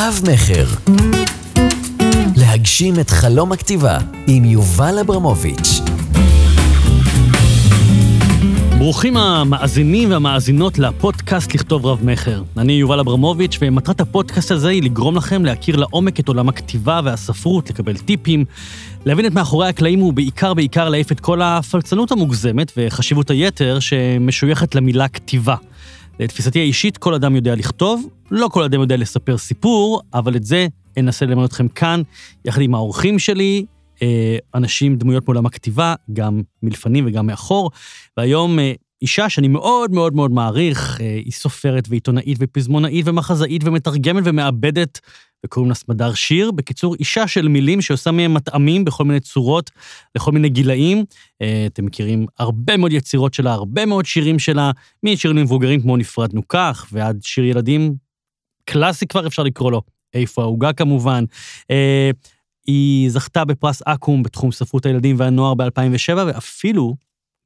רב-מכר. להגשים את חלום הכתיבה עם יובל אברמוביץ'. ברוכים המאזינים והמאזינות לפודקאסט לכתוב רב-מכר. אני יובל אברמוביץ', ומטרת הפודקאסט הזה היא לגרום לכם להכיר לעומק את עולם הכתיבה והספרות, לקבל טיפים, להבין את מאחורי הקלעים ובעיקר בעיקר להעיף את כל הפלצנות המוגזמת וחשיבות היתר שמשויכת למילה כתיבה. לתפיסתי האישית, כל אדם יודע לכתוב, לא כל אדם יודע לספר סיפור, אבל את זה אנסה ללמד אתכם כאן, יחד עם האורחים שלי, אה, אנשים, דמויות מעולם הכתיבה, גם מלפנים וגם מאחור. והיום אה, אישה שאני מאוד מאוד מאוד מעריך, אה, היא סופרת ועיתונאית ופזמונאית ומחזאית ומתרגמת ומעבדת, וקוראים לה סמדר שיר. בקיצור, אישה של מילים שעושה מהם מטעמים בכל מיני צורות, לכל מיני גילאים. אתם מכירים הרבה מאוד יצירות שלה, הרבה מאוד שירים שלה, משירים למבוגרים כמו נפרדנו כך, ועד שיר ילדים קלאסי כבר אפשר לקרוא לו, איפה העוגה כמובן. היא זכתה בפרס אקו"ם בתחום ספרות הילדים והנוער ב-2007, ואפילו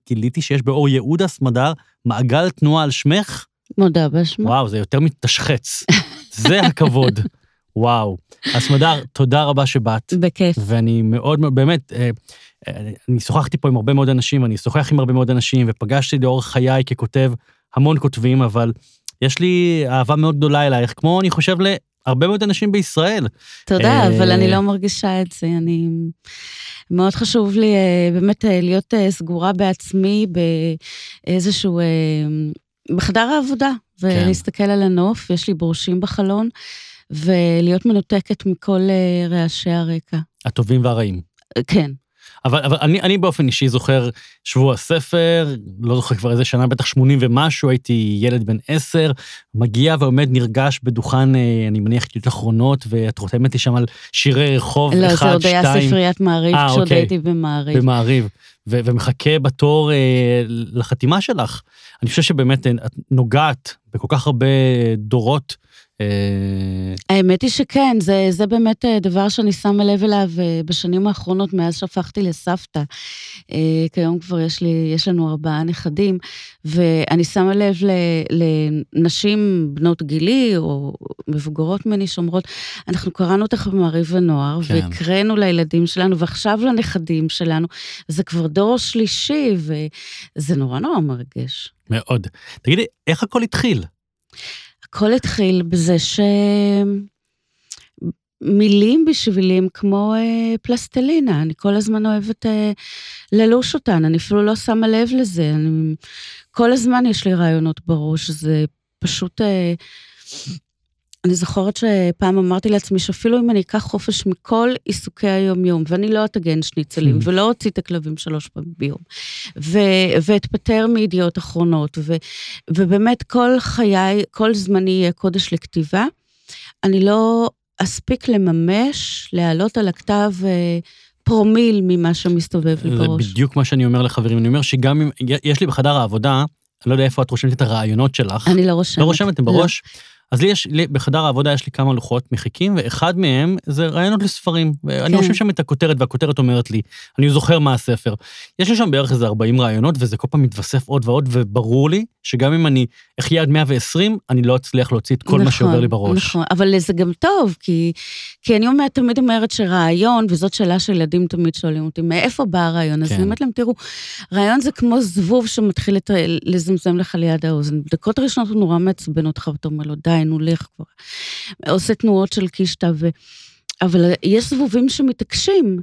גיליתי שיש באור יהודה סמדר מעגל תנועה על שמך. מודה באשמה. וואו, זה יותר מתשחץ. זה הכבוד. וואו. אז סמדר, תודה רבה שבאת. בכיף. ואני מאוד באמת, אה, אה, אני שוחחתי פה עם הרבה מאוד אנשים, ואני אשוחח עם הרבה מאוד אנשים, ופגשתי לאורך חיי ככותב המון כותבים, אבל יש לי אהבה מאוד גדולה אלייך, כמו אני חושב הרבה מאוד אנשים בישראל. תודה, אה, אבל אני לא מרגישה את זה. אני... מאוד חשוב לי אה, באמת אה, להיות סגורה בעצמי באיזשהו... בחדר העבודה, כן. ולהסתכל על הנוף, יש לי ברושים בחלון, ולהיות מנותקת מכל רעשי הרקע. הטובים והרעים. כן. אבל, אבל אני, אני באופן אישי זוכר שבוע ספר, לא זוכר כבר איזה שנה, בטח 80 ומשהו, הייתי ילד בן 10, מגיע ועומד נרגש בדוכן, אה, אני מניח, ידיעות אחרונות, ואת רותמת לי שם על שירי רחוב לא, 1, 2. לא, זה עוד היה ספריית מעריב, אה, כשעוד אוקיי. הייתי במעריב. במעריב, ו- ומחכה בתור אה, לחתימה שלך. אני חושב שבאמת את נוגעת בכל כך הרבה דורות. אה, האמת היא שכן, זה, זה באמת אה, דבר שאני שמה לב אליו אה, בשנים האחרונות, מאז שהפכתי לסבתא. כיום כבר יש, לי, יש לנו ארבעה נכדים, ואני שמה לב לנשים בנות גילי, או מבוגרות ממני, שאומרות, אנחנו קראנו אותך במעריב הנוער, כן. והקראנו לילדים שלנו, ועכשיו לנכדים שלנו. זה כבר דור שלישי, וזה נורא נורא מרגש. מאוד. תגידי, איך הכל התחיל? הכל התחיל בזה שמילים בשבילי הם כמו אה, פלסטלינה, אני כל הזמן אוהבת אה, ללוש אותן, אני אפילו לא שמה לב לזה, אני, כל הזמן יש לי רעיונות בראש, זה פשוט... אה, אני זוכרת שפעם אמרתי לעצמי שאפילו אם אני אקח חופש מכל עיסוקי היום-יום, ואני לא אטגן שניצלים, hmm. ולא אוציא את הכלבים שלוש פעמים ביום, ו- ואתפטר מידיעות אחרונות, ו- ובאמת כל חיי, כל זמני יהיה קודש לכתיבה, אני לא אספיק לממש, להעלות על הכתב אה, פרומיל ממה שמסתובב לי בראש. זה בדיוק מה שאני אומר לחברים, אני אומר שגם אם, יש לי בחדר העבודה, אני לא יודע איפה את רושמת את הרעיונות שלך. אני לא רושמת. לא רושמת, הם בראש. לא. אז לי יש, לי, בחדר העבודה יש לי כמה לוחות מחיקים, ואחד מהם זה רעיונות לספרים. כן. רושם שם את הכותרת, והכותרת אומרת לי, אני זוכר מה הספר. יש לי שם בערך איזה 40 רעיונות, וזה כל פעם מתווסף עוד ועוד, וברור לי שגם אם אני אחיה עד 120, אני לא אצליח להוציא את כל נכון, מה שעובר לי בראש. נכון, אבל זה גם טוב, כי, כי אני אומר, תמיד אומרת שרעיון, וזאת שאלה שילדים תמיד שואלים אותי, מאיפה בא הרעיון? כן. אז אני אומרת להם, תראו, רעיון זה כמו זבוב שמתחיל. לזמזם לך ליד האוזן. בדקות הראשונות הוא נורא מעצבן אותך, ואתה אומר לו, די, נו, לך כבר. עושה תנועות של קישטה, ו... אבל יש זבובים שמתעקשים,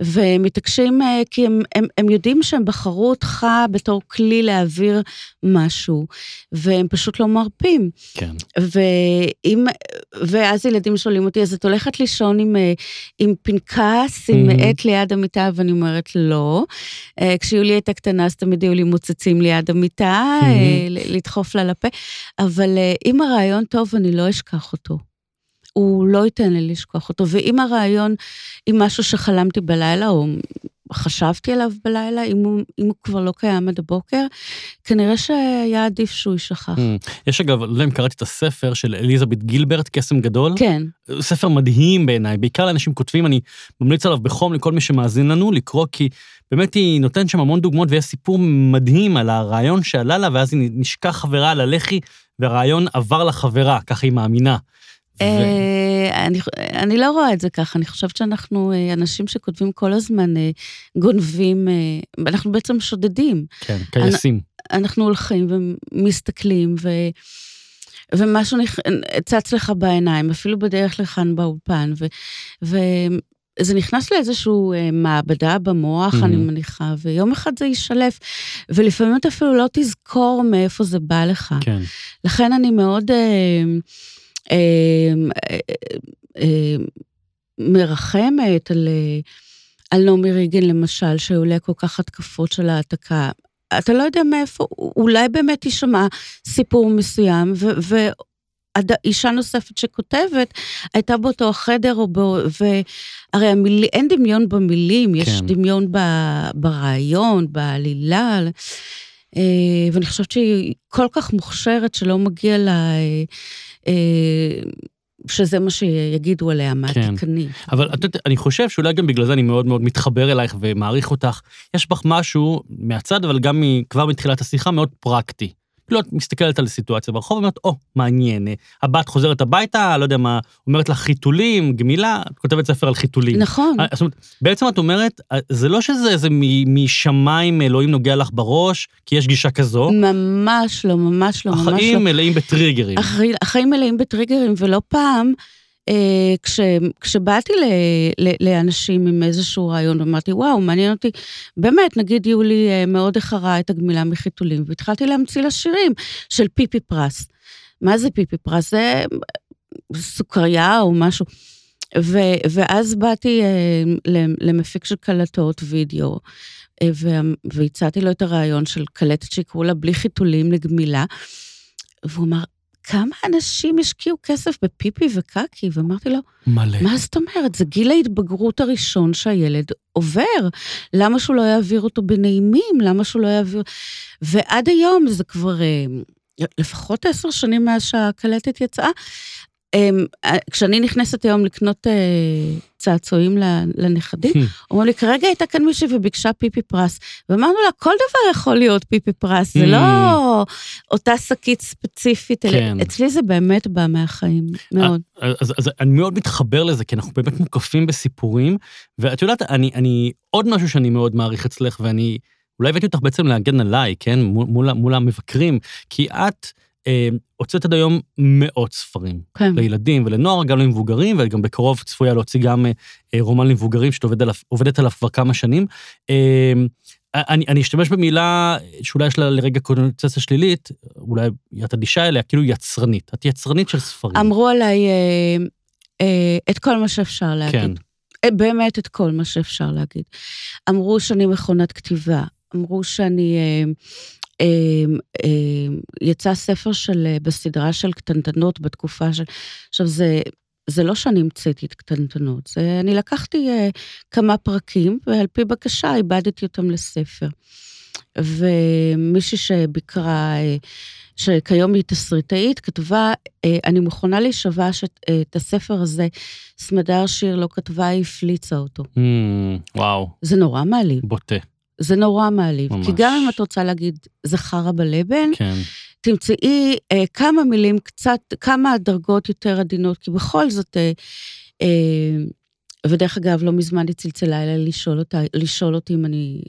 ומתעקשים אה, כי הם, הם, הם יודעים שהם בחרו אותך בתור כלי להעביר משהו, והם פשוט לא מרפים. כן. ואם, ואז ילדים שואלים אותי, אז את הולכת לישון עם, אה, עם פנקס, עם mm-hmm. עט ליד המיטה, ואני אומרת, לא. אה, כשיולי הייתה קטנה, אז תמיד היו לי מוצצים ליד המיטה, mm-hmm. לדחוף לה לפה, אבל אם הרעיון טוב, אני לא אשכח אותו. הוא לא ייתן לי לשכוח אותו. ואם הרעיון, אם משהו שחלמתי בלילה, או חשבתי עליו בלילה, אם הוא, אם הוא כבר לא קיים עד הבוקר, כנראה שהיה עדיף שהוא יישכח. Mm. יש אגב, לא יודע אם קראתי את הספר של אליזבת גילברט, קסם גדול. כן. ספר מדהים בעיניי, בעיקר לאנשים כותבים, אני ממליץ עליו בחום לכל מי שמאזין לנו, לקרוא, כי באמת היא נותנת שם המון דוגמאות, ויש סיפור מדהים על הרעיון שעלה לה, ואז היא נשכח חברה על הלחי, והרעיון עבר לחברה, ככה היא מאמינה. אה, אני, אני לא רואה את זה ככה, אני חושבת שאנחנו אה, אנשים שכותבים כל הזמן אה, גונבים, אנחנו בעצם שודדים. כן, טייסים. אנחנו הולכים ומסתכלים, ו... ומשהו נכ... צץ לך בעיניים, אפילו בדרך לכאן באולפן, ו... וזה נכנס לאיזושהי מעבדה במוח, mm-hmm. אני מניחה, ויום אחד זה יישלף, ולפעמים אתה אפילו לא תזכור מאיפה זה בא לך. כן. לכן אני מאוד... אה, מרחמת על, אה, על נעמי ריגן, למשל, שעולה כל כך התקפות של העתקה. אתה לא יודע מאיפה, אולי באמת יישמע סיפור מסוים, ו... ו אישה נוספת שכותבת, הייתה באותו החדר, או בו, והרי המיל, אין דמיון במילים, יש כן. דמיון ב, ברעיון, בעלילה. ואני חושבת שהיא כל כך מוכשרת שלא מגיע לה אה, שזה מה שיגידו עליה, מהתקנים. כן. אבל את יודעת, אני חושב שאולי גם בגלל זה אני מאוד מאוד מתחבר אלייך ומעריך אותך. יש בך משהו מהצד, אבל גם כבר מתחילת השיחה, מאוד פרקטי. כאילו את מסתכלת על סיטואציה ברחוב ואומרת, או, מעניין, הבת חוזרת הביתה, לא יודע מה, אומרת לך חיתולים, גמילה, את כותבת ספר על חיתולים. נכון. אה, זאת אומרת, בעצם את אומרת, אה, זה לא שזה איזה משמיים אלוהים נוגע לך בראש, כי יש גישה כזו. ממש לא, ממש לא, ממש לא. החיים מלאים בטריגרים. החיים מלאים בטריגרים, ולא פעם, אה, כש, כשבאתי ל, ל, לאנשים עם איזשהו רעיון, אמרתי, וואו, מעניין אותי, באמת, נגיד יולי אה, מאוד איחרה את הגמילה מחיתולים, והתחלתי להמציא לה שירים של פיפי פרס. מה זה פיפי פרס? זה סוכריה או משהו. ו, ואז באתי אה, למפיק של קלטות וידאו, אה, והצעתי לו את הרעיון של קלטת שיקראו לה בלי חיתולים לגמילה, והוא אמר, כמה אנשים השקיעו כסף בפיפי וקקי? ואמרתי לו, מלא. מה זאת אומרת? זה גיל ההתבגרות הראשון שהילד עובר. למה שהוא לא יעביר אותו בנעימים? למה שהוא לא יעביר... ועד היום זה כבר אה, לפחות עשר שנים מאז שהקלטת יצאה, כשאני נכנסת היום לקנות אה, צעצועים לנכדים, אומרים לי, כרגע הייתה כאן מישהי וביקשה פיפי פרס. ואמרנו לה, כל דבר יכול להיות פיפי פרס, זה לא hmm. אותה שקית ספציפית, כן. אצלי זה באמת בא מהחיים, מאוד. אז, אז, אני מאוד מתחבר לזה, כי אנחנו באמת מוקפים בסיפורים, ואת יודעת, אני, עוד משהו שאני מאוד מעריך אצלך, ואני, אולי הבאתי אותך בעצם להגן עליי, כן, מול, מול המבקרים, כי את... אה, הוצאת עד היום מאות ספרים. כן. לילדים ולנוער, גם למבוגרים, וגם בקרוב צפויה להוציא גם אה, רומן למבוגרים שאת עובד עליו, עובדת עליו כבר כמה שנים. אה, אני, אני אשתמש במילה שאולי יש לה לרגע קונוטציה שלילית, אולי את אדישה אליה, כאילו יצרנית. את יצרנית של ספרים. אמרו עליי אה, אה, את כל מה שאפשר להגיד. כן. אה, באמת את כל מה שאפשר להגיד. אמרו שאני מכונת כתיבה, אמרו שאני אה, יצא ספר של, אה, בסדרה של קטנטנות בתקופה של... עכשיו, זה, זה לא שאני המצאתי את קטנטנות, זה אני לקחתי uh, כמה פרקים, ועל פי בקשה איבדתי אותם לספר. ומישהי שביקרה, uh, שכיום היא תסריטאית, כתבה, אני מוכנה להישבע שאת הספר הזה, סמדר שיר לא כתבה, היא הפליצה אותו. Mm, וואו. זה נורא מעליב. בוטה. זה נורא מעליב. ממש. כי גם אם את רוצה להגיד, זה חרא בלבן, כן. תמצאי אה, כמה מילים קצת, כמה דרגות יותר עדינות, כי בכל זאת, אה, אה, ודרך אגב, לא מזמן היא צלצלה אליי לשאול, אותה, לשאול אותי אם אני...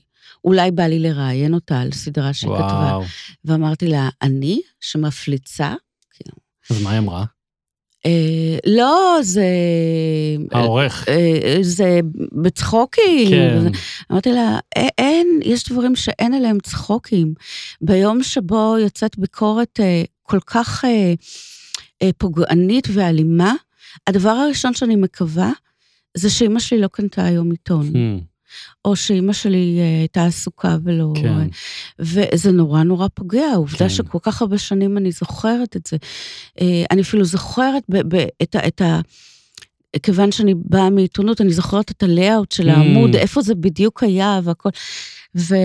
אולי בא לי לראיין אותה על סדרה שהיא כתבה. ואמרתי לה, אני, שמפליצה. אז מה היא אמרה? אה, לא, זה... העורך. אה, זה בצחוקים. כן. אמרתי לה, אין, יש דברים שאין עליהם צחוקים. ביום שבו יוצאת ביקורת אה, כל כך פוגענית ואלימה, הדבר הראשון שאני מקווה, זה שאימא שלי לא קנתה היום עיתון. או שאימא שלי אה, הייתה עסוקה ולא... כן. וזה נורא נורא פוגע, העובדה כן. שכל כך הרבה שנים אני זוכרת את זה. אה, אני אפילו זוכרת ב- ב- את ה... את ה כיוון שאני באה מעיתונות, אני זוכרת את הלייאאוט של העמוד, mm. איפה זה בדיוק היה והכל. ו...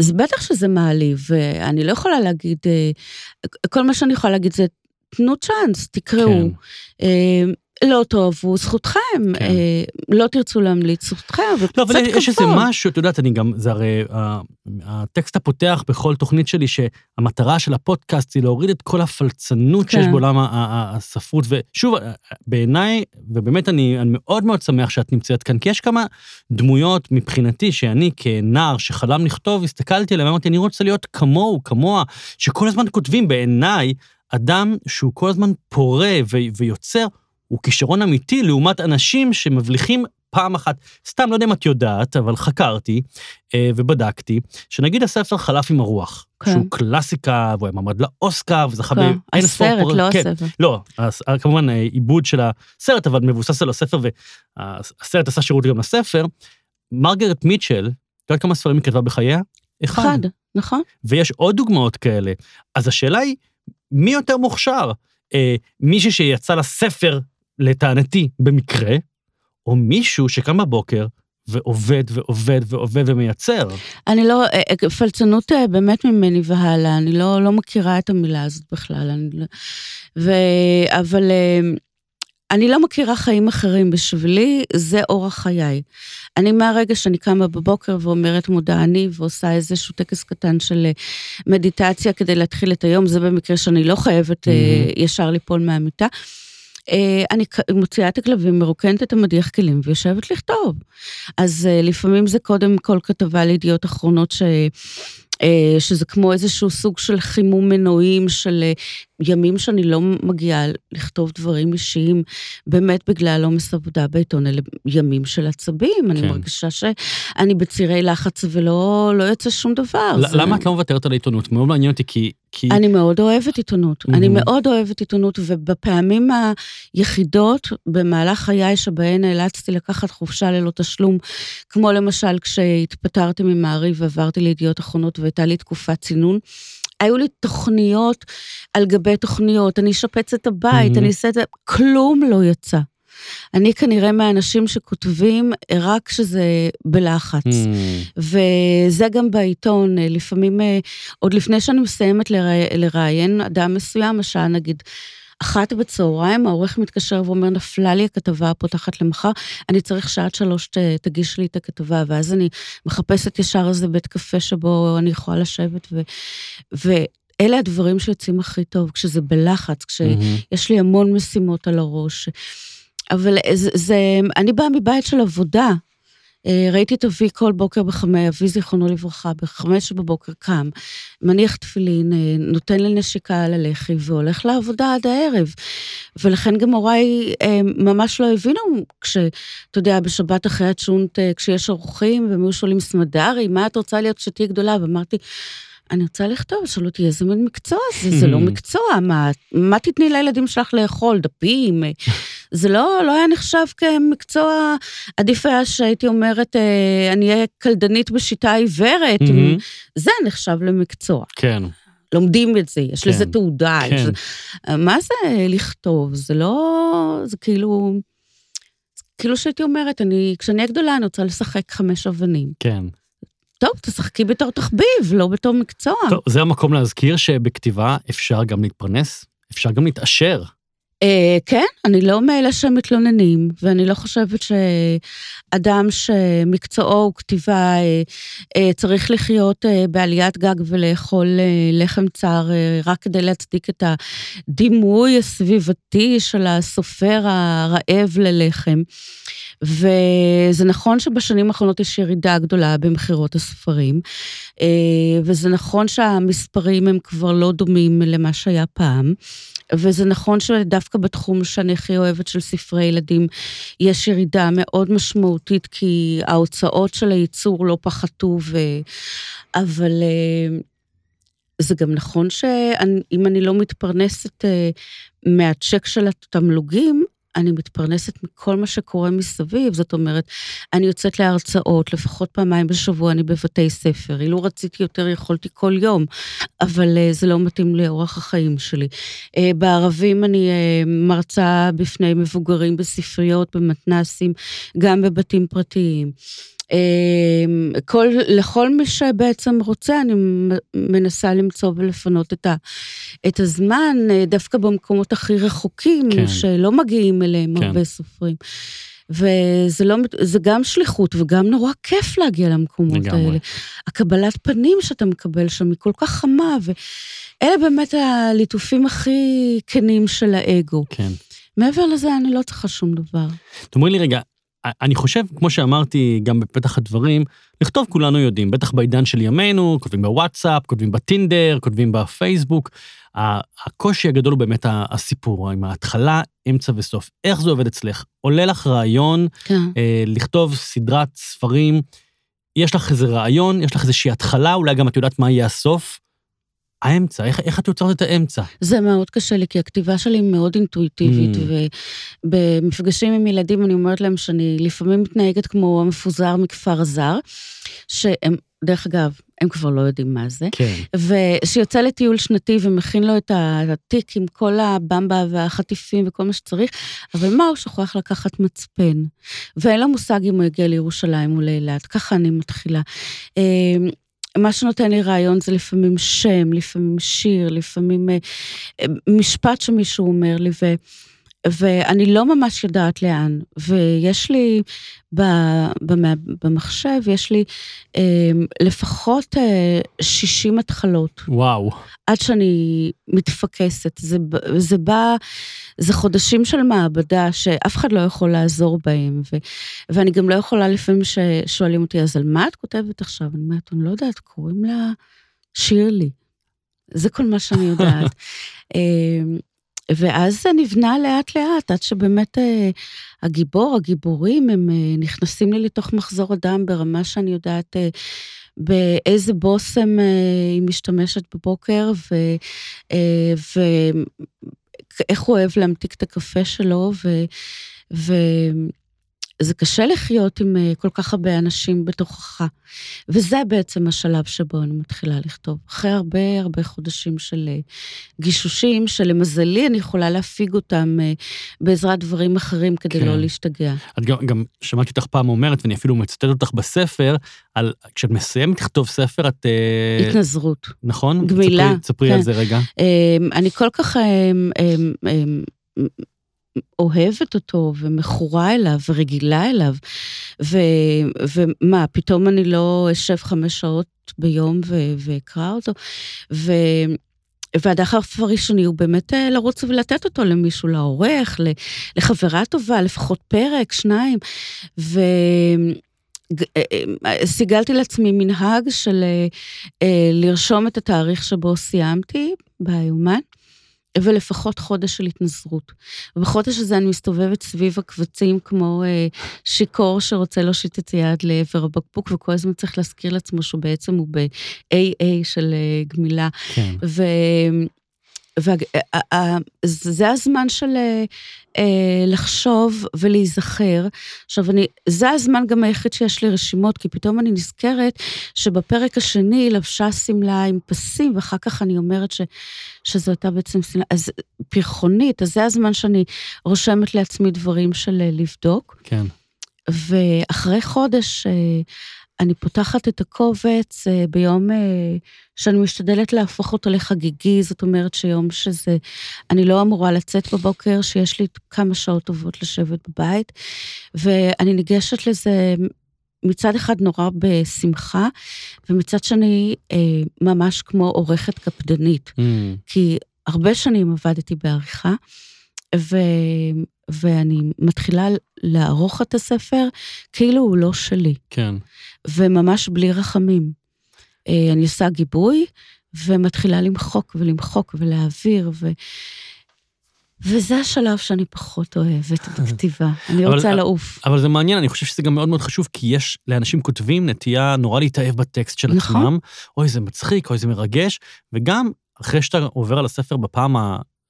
אז בטח שזה מעליב, ואני לא יכולה להגיד, אה, כל מה שאני יכולה להגיד זה, תנו צ'אנס, תקראו. כן. לא תאהבו, זכותכם. כן. אה, לא תרצו להמליץ, זכותכם, אבל לא, אבל קצת יש איזה כבוד. משהו, את יודעת, אני גם, זה הרי, ה- הטקסט הפותח בכל תוכנית שלי, שהמטרה של הפודקאסט היא להוריד את כל הפלצנות שיש כן. בעולם ה- ה- הספרות, ושוב, בעיניי, ובאמת אני, אני מאוד מאוד שמח שאת נמצאת כאן, כי יש כמה דמויות מבחינתי, שאני כנער שחלם לכתוב, הסתכלתי עליהם, אמרתי, אני רוצה להיות כמוהו, כמוה, שכל הזמן כותבים, בעיניי, אדם שהוא כל הזמן פורה ו- ויוצר, הוא כישרון אמיתי לעומת אנשים שמבליחים פעם אחת, סתם, לא יודע אם את יודעת, אבל חקרתי אה, ובדקתי, שנגיד הספר חלף עם הרוח, כן. שהוא קלאסיקה, והוא היה מעמד לאוסקר, וזכה כן, באין ספור... הסרט, פור- לא כן, הספר. לא, הס- כמובן אה, עיבוד של הסרט, אבל מבוסס על הספר, והסרט עשה שירות גם לספר. מרגרט מיטשל, את יודעת כמה ספרים היא כתבה בחייה? אחד, נכון? ויש עוד דוגמאות כאלה. אז השאלה היא, מי יותר מוכשר? אה, מישהו שיצא לספר, לטענתי, במקרה, או מישהו שקם בבוקר ועובד ועובד ועובד ומייצר? אני לא, אה, אה, פלצנות אה, באמת ממני והלאה, אני לא, לא מכירה את המילה הזאת בכלל. אני לא, ו, אבל אה, אני לא מכירה חיים אחרים. בשבילי זה אורח חיי. אני מהרגע שאני קמה בבוקר ואומרת מודה אני, ועושה איזשהו טקס קטן של מדיטציה כדי להתחיל את היום, זה במקרה שאני לא חייבת מהמם. ישר ליפול מהמיטה. אה, אני מוציאה את הכלבים, מרוקנת את המדיח כלים ויושבת לכתוב. אז uh, לפעמים זה קודם כל כתבה לידיעות אחרונות ש... uh, שזה כמו איזשהו סוג של חימום מנועים של ימים שאני לא מגיעה לכתוב דברים אישיים, באמת בגלל עומס עבודה בעיתון, אלה ימים של עצבים, אני כן. מרגישה שאני בצירי לחץ ולא לא יוצא שום דבר. ל- זה- למה את לא מוותרת על העיתונות? מאוד מעניין אותי, כי... כי... אני מאוד אוהבת עיתונות. אני מהמם. מאוד אוהבת עיתונות, ובפעמים היחידות במהלך חיי שבהן נאלצתי לקחת חופשה ללא תשלום, כמו למשל כשהתפטרתי ממעריב ועברתי לידיעות אחרונות והייתה לי תקופת צינון, היו לי תוכניות על גבי תוכניות, אני אשפץ את הבית, מהמם. אני אעשה את זה, כלום לא יצא. אני כנראה מהאנשים שכותבים רק כשזה בלחץ. Hmm, וזה גם בעיתון, אה, לפעמים, אה, עוד לפני שאני מסיימת לראי- לראיין אדם מסוים, השעה נגיד אחת בצהריים, העורך מתקשר ואומר, נפלה לי הכתבה הפותחת למחר, אני צריך שעד שלוש ת, תגיש לי את הכתבה, ואז אני מחפשת ישר איזה בית קפה שבו אני יכולה לשבת, ו... ואלה הדברים שיוצאים הכי טוב, כשזה בלחץ, כש... מהמם. יש לי המון משימות על הראש. אבל זה, זה אני באה מבית של עבודה. אה, ראיתי את אבי כל בוקר בחמי, אבי זיכרונו לברכה, בחמש בבוקר קם, מניח תפילין, אה, נותן לי נשיקה על הלחי והולך לעבודה עד הערב. ולכן גם הוריי אה, ממש לא הבינו, כשאתה יודע, בשבת אחרי הצ'ונט, כשיש אורחים, והם היו שואלים, סמדרי, מה את רוצה להיות כשתהיי גדולה? ואמרתי, אני רוצה לכתוב, שאלו אותי, איזה מין מקצוע זה? זה לא מקצוע, מה, מה תתני לילדים שלך לאכול? דפים? זה לא, לא היה נחשב כמקצוע, עדיף היה שהייתי אומרת, אה, אני אהיה קלדנית בשיטה עיוורת, מהמם. זה נחשב למקצוע. כן, לומדים את זה, יש כן, לזה תעודה. יש כן. לזה- מה זה לכתוב? זה לא, זה כאילו, זה כאילו שהייתי אומרת, אני, כשאני אהיה גדולה, אני רוצה לשחק חמש אבנים. כן. טוב, תשחקי בתור תחביב, לא בתור מקצוע. טוב, זה המקום להזכיר שבכתיבה אפשר גם להתפרנס, אפשר גם להתעשר. אה, כן, אני לא מאלה שמתלוננים, ואני לא חושבת שאדם שמקצועו הוא כתיבה אה, אה, צריך לחיות בעליית גג ולאכול לחם צר רק כדי להצדיק את הדימוי הסביבתי של הסופר הרעב ללחם. וזה נכון שבשנים האחרונות יש ירידה גדולה במכירות הספרים, אה, וזה נכון שהמספרים הם כבר לא דומים למה שהיה פעם. וזה נכון שדווקא בתחום שאני הכי אוהבת של ספרי ילדים, יש ירידה מאוד משמעותית, כי ההוצאות של הייצור לא פחתו, ו... אבל אה, זה גם נכון שאם אני לא מתפרנסת אה, מהצ'ק של התמלוגים, אני מתפרנסת מכל מה שקורה מסביב, זאת אומרת, אני יוצאת להרצאות, לפחות פעמיים בשבוע אני בבתי ספר. אילו רציתי יותר, יכולתי כל יום, אבל uh, זה לא מתאים לאורח החיים שלי. Uh, בערבים אני uh, מרצה בפני מבוגרים בספריות, במתנסים, גם בבתים פרטיים. אמ, כל, לכל מי שבעצם רוצה, אני מנסה למצוא ולפנות את, ה, את הזמן, אה, דווקא במקומות הכי רחוקים, כן. שלא מגיעים אליהם כן. הרבה סופרים. וזה לא, זה גם שליחות וגם נורא כיף להגיע למקומות לגמרי. האלה. הקבלת פנים שאתה מקבל שם היא כל כך חמה, ואלה באמת הליטופים הכי כנים של האגו. כן. מעבר לזה, אני לא צריכה שום דבר. תאמרי לי רגע, אני חושב, כמו שאמרתי גם בפתח הדברים, לכתוב כולנו יודעים, בטח בעידן של ימינו, כותבים בוואטסאפ, כותבים בטינדר, כותבים בפייסבוק. הקושי הגדול הוא באמת הסיפור, עם ההתחלה, אמצע וסוף. איך זה עובד אצלך? עולה לך רעיון כן. אה, לכתוב סדרת ספרים, יש לך איזה רעיון, יש לך איזושהי התחלה, אולי גם את יודעת מה יהיה הסוף. האמצע, איך, איך את יוצרת את האמצע? זה מאוד קשה לי, כי הכתיבה שלי היא מאוד אינטואיטיבית, Mm. ובמפגשים עם ילדים אני אומרת להם שאני לפעמים מתנהגת כמו המפוזר מכפר זר, שהם, דרך אגב, הם כבר לא יודעים מה זה, כן. ושיוצא לטיול שנתי ומכין לו את התיק עם כל הבמבה והחטיפים וכל מה שצריך, אבל מה, הוא שוכח לקחת מצפן. ואין לו מושג אם הוא יגיע לירושלים או לאילת, ככה אני מתחילה. מה שנותן לי רעיון זה לפעמים שם, לפעמים שיר, לפעמים אה, אה, משפט שמישהו אומר לי, ו, ואני לא ממש יודעת לאן. ויש לי ב, במ, במחשב, יש לי אה, לפחות אה, 60 התחלות. וואו. עד שאני מתפקסת. זה, ב- זה בא, זה חודשים של מעבדה שאף אחד לא יכול לעזור בהם, ו, ואני גם לא יכולה לפעמים ששואלים אותי, אז על מה את כותבת עכשיו? אני אומרת, אני לא יודעת, קוראים לה שירלי. זה כל מה שאני יודעת. ואז זה נבנה לאט-לאט, עד שבאמת אה, הגיבור, הגיבורים, הם אה, נכנסים לי לתוך מחזור הדם ברמה שאני יודעת אה, באיזה בושם היא משתמשת בבוקר, ו... ואיך הוא אוהב להמתיק את הקפה שלו, ו... ו... זה קשה לחיות עם אה, כל כך הרבה אנשים בתוכך. וזה בעצם השלב שבו אני מתחילה לכתוב. אחרי הרבה הרבה חודשים של אה, גישושים, שלמזלי אני יכולה להפיג אותם אה, בעזרת דברים אחרים כדי כן. לא להשתגע. את גם, גם שמעתי אותך פעם אומרת, ואני אפילו מצטט אותך בספר, על כשאת מסיימת לכתוב ספר, את... התנזרות. נכון? גמילה, תספרי, כן. על זה רגע. אמ, אני כל כך אמ, אמ, אוהבת אותו ומכורה אליו ורגילה אליו. ו, ומה, פתאום אני לא אשב חמש שעות ביום ואקרא אותו? ו... והדחף הראשוני הוא באמת אה, לרוץ ולתת אותו למישהו, לעורך, לחברה טובה, לפחות פרק, שניים. ו... אה, אה, סיגלתי לעצמי מנהג של לרשום את התאריך שבו סיימתי ביומן, ולפחות חודש של התנזרות. ובחודש הזה אני מסתובבת סביב הקבצים כמו אה, שיכור שרוצה להושיט את היד לעבר הבקבוק, וכל הזמן צריך להזכיר לעצמו שהוא בעצם הוא ב-AA של אה, גמילה. כן. וזה הזמן של אה, אה, לחשוב ולהיזכר. עכשיו, אני, זה הזמן גם היחיד שיש לי רשימות, כי פתאום אני נזכרת שבפרק השני היא לבשה שמלה עם פסים, ואחר כך אני אומרת ש, שזו הייתה בעצם שמלה, אז פרחונית, אז זה הזמן שאני רושמת לעצמי דברים של אה, לבדוק. כן. ואחרי חודש אה, אני פותחת את הקובץ אה, ביום אה, שאני משתדלת להפוך אותו לחגיגי, זאת אומרת שיום שזה, אני לא אמורה לצאת בבוקר, שיש לי כמה שעות טובות לשבת בבית, ואני ניגשת לזה מצד אחד נורא בשמחה, ומצד שני אה, ממש כמו עורכת קפדנית. Mm, כי הרבה שנים עבדתי בעריכה, ו... ואני מתחילה לערוך את הספר כאילו הוא לא שלי, כן. וממש בלי רחמים. אה, אני עושה גיבוי, ומתחילה למחוק ולמחוק ולהעביר, ו... וזה השלב שאני פחות אוהבת בכתיבה. אני אבל- רוצה לעוף. אבל זה מעניין, אני חושב שזה גם מאוד מאוד חשוב, כי יש לאנשים כותבים נטייה נורא להתאהב בטקסט של נכון. עצמם. אוי, זה מצחיק, אוי, זה מרגש, וגם אחרי שאתה עובר על הספר בפעם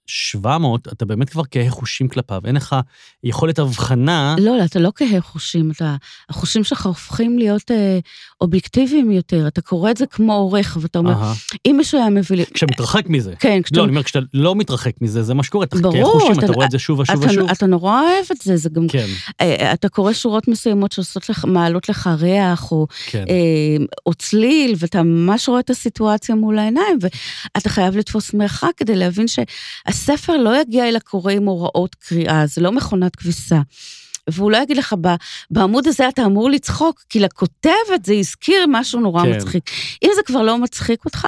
700, אתה באמת כבר כהה חושים כלפיו, אין לך יכולת הבחנה. לא, לא, אתה לא כהה חושים, אתה, החושים שלך הופכים להיות אה, אובייקטיביים יותר. אתה קורא את זה כמו עורך, ואתה אומר, אהה. אם מישהו היה מביא לי... כשאתה מתרחק מזה. כן, כשאתה... לא, אני אומר, כשאתה לא מתרחק מזה, זה מה שקורה, אתה כהה חושים, אתה אתה- רואה את זה שוב ושוב אתה, ושוב. אתה נורא אוהב את זה, זה גם... כן, אה, אתה קורא שורות מסוימות שעושות לך, מעלות לך ריח, או, כן. אה, או צליל, ואתה ממש רואה את הסיטואציה מול העיניים, ואתה חייב לתפוס מרחק כדי להבין שהספר לא יגיע אל הקורא עם הוראות קריאה, זה לא מכונת כביסה. והוא לא יגיד לך, "ב- בעמוד הזה אתה אמור לצחוק, כי לכותבת זה הזכיר משהו נורא כן. מצחיק. אם זה כבר לא מצחיק אותך,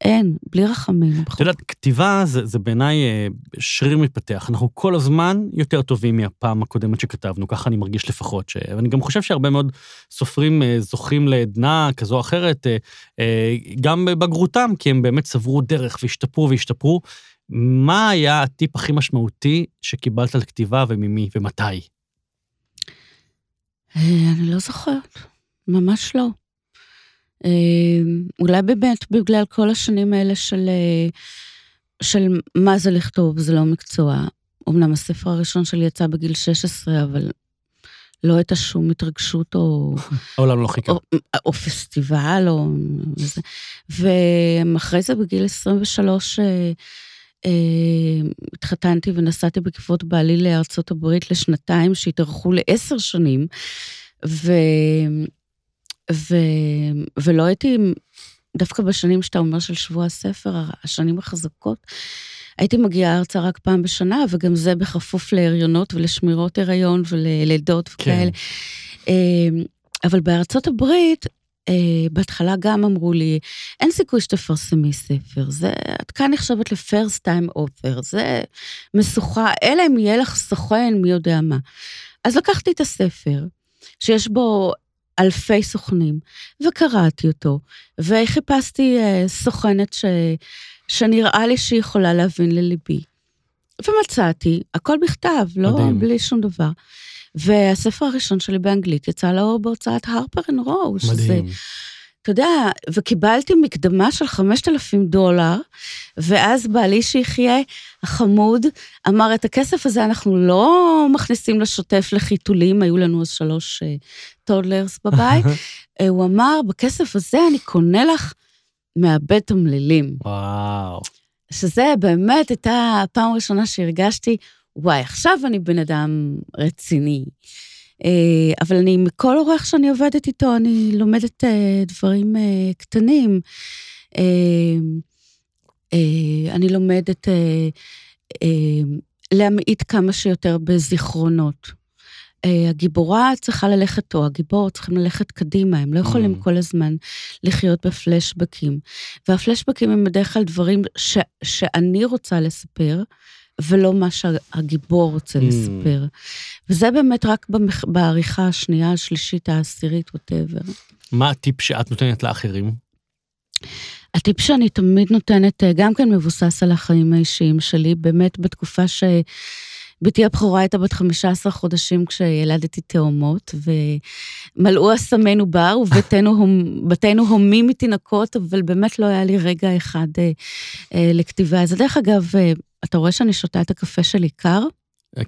אין, בלי רחמים. את יודעת, כתיבה זה, זה בעיניי אה, שריר מתפתח. אנחנו כל הזמן יותר טובים מהפעם הקודמת שכתבנו, ככה אני מרגיש לפחות. ש... ואני גם חושב שהרבה מאוד סופרים אה, זוכים לעדנה כזו או אחרת, אה, גם בבגרותם, כי הם באמת צברו דרך והשתפרו והשתפרו. מה היה הטיפ הכי משמעותי שקיבלת לכתיבה וממי ומתי? אה, אני לא זוכרת, ממש לא. אה, אולי באמת בגלל כל השנים האלה של, אה, של מה זה לכתוב, זה לא מקצוע. אמנם הספר הראשון שלי יצא בגיל 16, אבל לא הייתה שום התרגשות או, העולם לא חיכה. או, או פסטיבל או... וזה. ואחרי זה בגיל 23 אה, אה, התחתנתי ונסעתי בעקבות בעלי לארצות הברית לשנתיים, שהתארכו לעשר שנים, ו, ו, ולא הייתי, דווקא בשנים שאתה אומר של שבוע הספר, השנים החזקות, הייתי מגיעה ארצה רק פעם בשנה, וגם זה בכפוף להריונות ולשמירות הריון וללידות וכאלה. אה, אבל בארצות הברית, אה, בהתחלה גם אמרו לי, אין סיכוי שתפרסמי ספר, זה, את כאן נחשבת ל-first time author, זה משוכה, אלא אם יהיה לך סוכן, מי יודע מה. אז לקחתי את הספר, שיש בו אלפי סוכנים, וקראתי אותו, וחיפשתי אה, סוכנת ש, שנראה לי שהיא יכולה להבין לליבי. ומצאתי, הכל בכתב, לא מדהים. בלי שום דבר. והספר הראשון שלי באנגלית יצא לאור בהוצאת Harper and Row, שזה. אתה יודע, וקיבלתי מקדמה של 5,000 דולר, ואז בעלי שיחיה, החמוד, אמר, את הכסף הזה אנחנו לא מכניסים לשוטף לחיתולים, היו לנו אז שלוש אה, toddlers בבית. אה, הוא אמר, בכסף הזה אני קונה לך מעבד תמלילים. וואו. שזה באמת הייתה הפעם הראשונה שהרגשתי, וואי, עכשיו אני בן אדם רציני. אה, אבל אני, מכל אורח שאני עובדת איתו, אני לומדת אה, דברים אה, קטנים. אני לומדת להמעיט כמה שיותר בזיכרונות. הגיבורה צריכה ללכת, או הגיבור צריכים ללכת קדימה, הם לא יכולים Mm. כל הזמן לחיות בפלשבקים. והפלשבקים הם בדרך כלל דברים ש, שאני רוצה לספר, ולא מה שהגיבור רוצה Mm. לספר. וזה באמת רק במח... בעריכה השנייה, השלישית, העשירית, ווטאבר. מה הטיפ שאת נותנת לאחרים? הטיפ שאני תמיד נותנת, אה, גם כן מבוסס על החיים האישיים שלי, באמת בתקופה ש... בתי הבכורה הייתה בת 15 חודשים כשילדתי תאומות, ומלאו אסמינו בר, ובתינו הומ- בתינו הומים מתינוקות, אבל באמת לא היה לי רגע אחד אה, אה, לכתיבה. אז דרך אגב, אה, אתה רואה שאני שותה את הקפה שלי קר?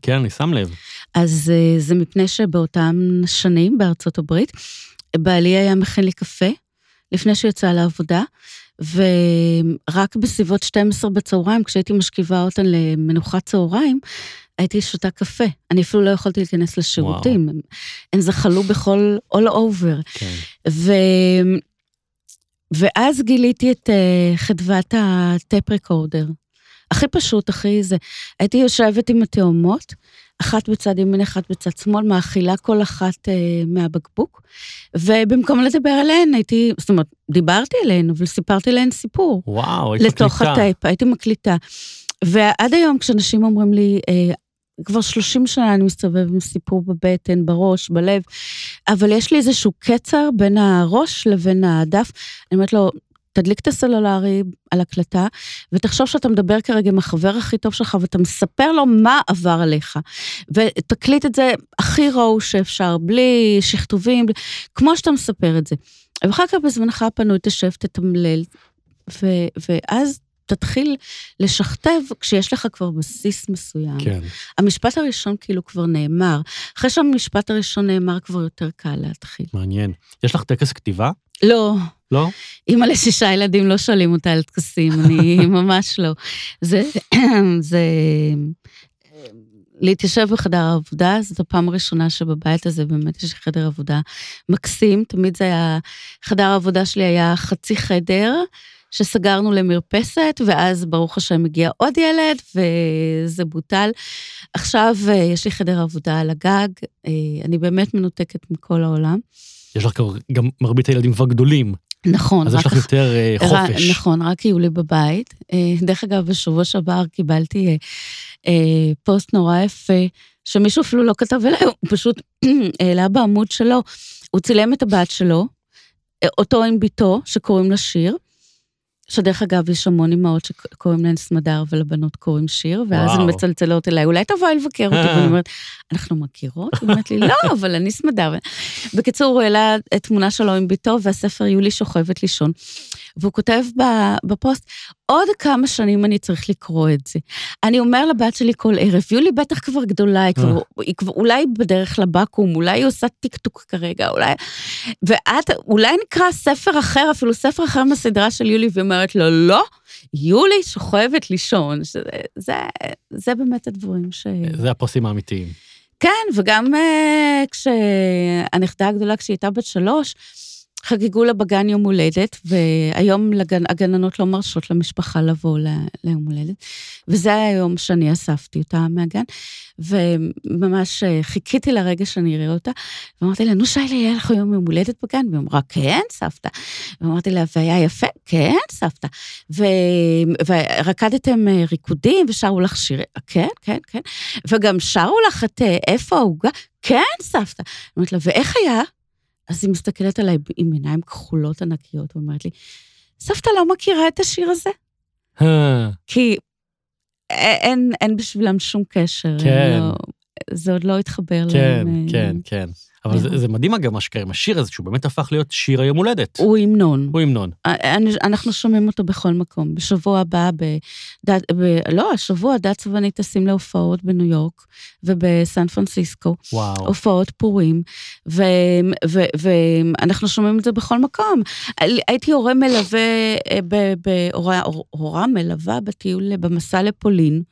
כן, אני שם לב. אז אה, זה מפני שבאותם שנים בארצות הברית, בעלי היה מכין לי קפה לפני שהוא יצא לעבודה, ורק בסביבות 12 בצהריים, כשהייתי משכיבה אותן למנוחת צהריים, הייתי שותה קפה. אני אפילו לא יכולתי להיכנס לשירותים. הם, הם זחלו בכל, all over. כן. ו... ואז גיליתי את uh, חדוות הטפ רקורדר. הכי פשוט, הכי זה. הייתי יושבת עם התאומות, אחת בצד ימין, אחת בצד שמאל, מאכילה כל אחת uh, מהבקבוק, ובמקום לדבר עליהן, הייתי, זאת אומרת, דיברתי עליהן, אבל סיפרתי להן סיפור. וואו, היית לתוך מקליטה. הטייפ, הייתי מקליטה. ועד היום כשאנשים אומרים לי, אה, כבר 30 שנה אני מסתובב עם סיפור בבטן, בראש, בלב, אבל יש לי איזשהו קצר בין הראש לבין הדף. אני אומרת לו, תדליק את הסלולרי על הקלטה, ותחשוב שאתה מדבר כרגע עם החבר הכי טוב שלך, ואתה מספר לו מה עבר עליך. ותקליט את זה הכי ראו שאפשר, בלי שכתובים, בלי- כמו שאתה מספר את זה. ואחר כך בזמנך הפנוי תשב, תתמלל, ו- ואז תתחיל לשכתב כשיש לך כבר בסיס מסוים. כן. המשפט הראשון כאילו כבר נאמר. אחרי שהמשפט הראשון נאמר, כבר יותר קל להתחיל. מעניין. יש לך טקס כתיבה? לא, לא? אימא לשישה ילדים לא שואלים אותה על טקסים, אני ממש לא. זה, זה, להתיישב בחדר העבודה, זאת הפעם הראשונה שבבית הזה באמת יש חדר עבודה מקסים, תמיד זה היה, חדר העבודה שלי היה חצי חדר, שסגרנו למרפסת, ואז ברוך השם הגיע עוד ילד, וזה בוטל. עכשיו אה, יש לי חדר עבודה על הגג, אה, אני באמת מנותקת מכל העולם. יש לך גם מרבית הילדים כבר גדולים, נכון, אז יש לך יותר ר- חופש. נכון, רק יהיו לי בבית. אה, דרך אגב, בשבוע שעבר קיבלתי אה, פוסט נורא יפה, שמישהו אפילו לא כתב אליי, הוא פשוט העלה בעמוד שלו. הוא צילם את הבת שלו, אותו עם בתו, שקוראים לה שיר. שדרך אגב, יש המון אמהות שקוראים להן סמדר ולבנות קוראים שיר, ואז. הן מצלצלות אליי, אולי תבואי לבקר אותי, ואני אומרת, אנחנו מכירות? היא אומרת לי, לא, אבל אני סמדר. בקיצור, הוא העלה את תמונה שלו עם בתו, והספר יולי שוכבת לישון. והוא כותב בפוסט, עוד כמה שנים אני צריך לקרוא את זה. אני אומר לבת שלי כל ערב, יולי בטח כבר גדולה, היא כבר, היא כבר אולי בדרך לבקו"ם, אולי היא עושה טיקטוק כרגע, אולי... ואת, אולי נקרא ספר אחר, אפילו ספר אחר מהסדרה של יולי, והיא אומרת לו, לא, יולי שוכבת לישון. שזה, זה, זה באמת הדברים ש... זה הפוסטים האמיתיים. כן, וגם אה, כשהנכדה הגדולה, כשהיא הייתה בת שלוש, חגגו לה בגן יום הולדת, והיום לגן, הגננות לא מרשות למשפחה לבוא ל- ליום הולדת, וזה היה היום שאני אספתי אותה מהגן, וממש אה, חיכיתי לרגע שאני אראה אותה, ואמרתי לה, נו שיילה, יהיה לך היום יום הולדת בגן? והיא אמרה, כן, סבתא. ואמרתי לה, והיה יפה? כן, סבתא. ו... ורקדתם אה, ריקודים ושרו לך שירים? כן, כן, כן. וגם שרו לך את אה, איפה העוגה? כן, סבתא. אמרתי לה, ואיך היה? אז היא מסתכלת עליי עם עיניים כחולות ענקיות, ואומרת לי, סבתא לא מכירה את השיר הזה? אה, כי אין, אין בשבילם שום קשר. כן. לא, זה עוד לא התחבר כן, להם. אה, כן, כן. אבל זה- אה. זה מדהים אגב מה שקרה עם השיר הזה, שהוא באמת הפך להיות שיר היום הולדת. הוא המנון. הוא המנון. אני- אנחנו שומעים אותו בכל מקום. בשבוע הבא, ב, ד, ב, לא, השבוע דץ ואני טסים להופעות בניו יורק ובסן פרנסיסקו, וואו. הופעות פורים, ו, ו, ואנחנו שומעים את זה בכל מקום. הייתי הורה מלווה, אה, ב- ב- הורה- הורה מלווה בטיול, במסע לפולין,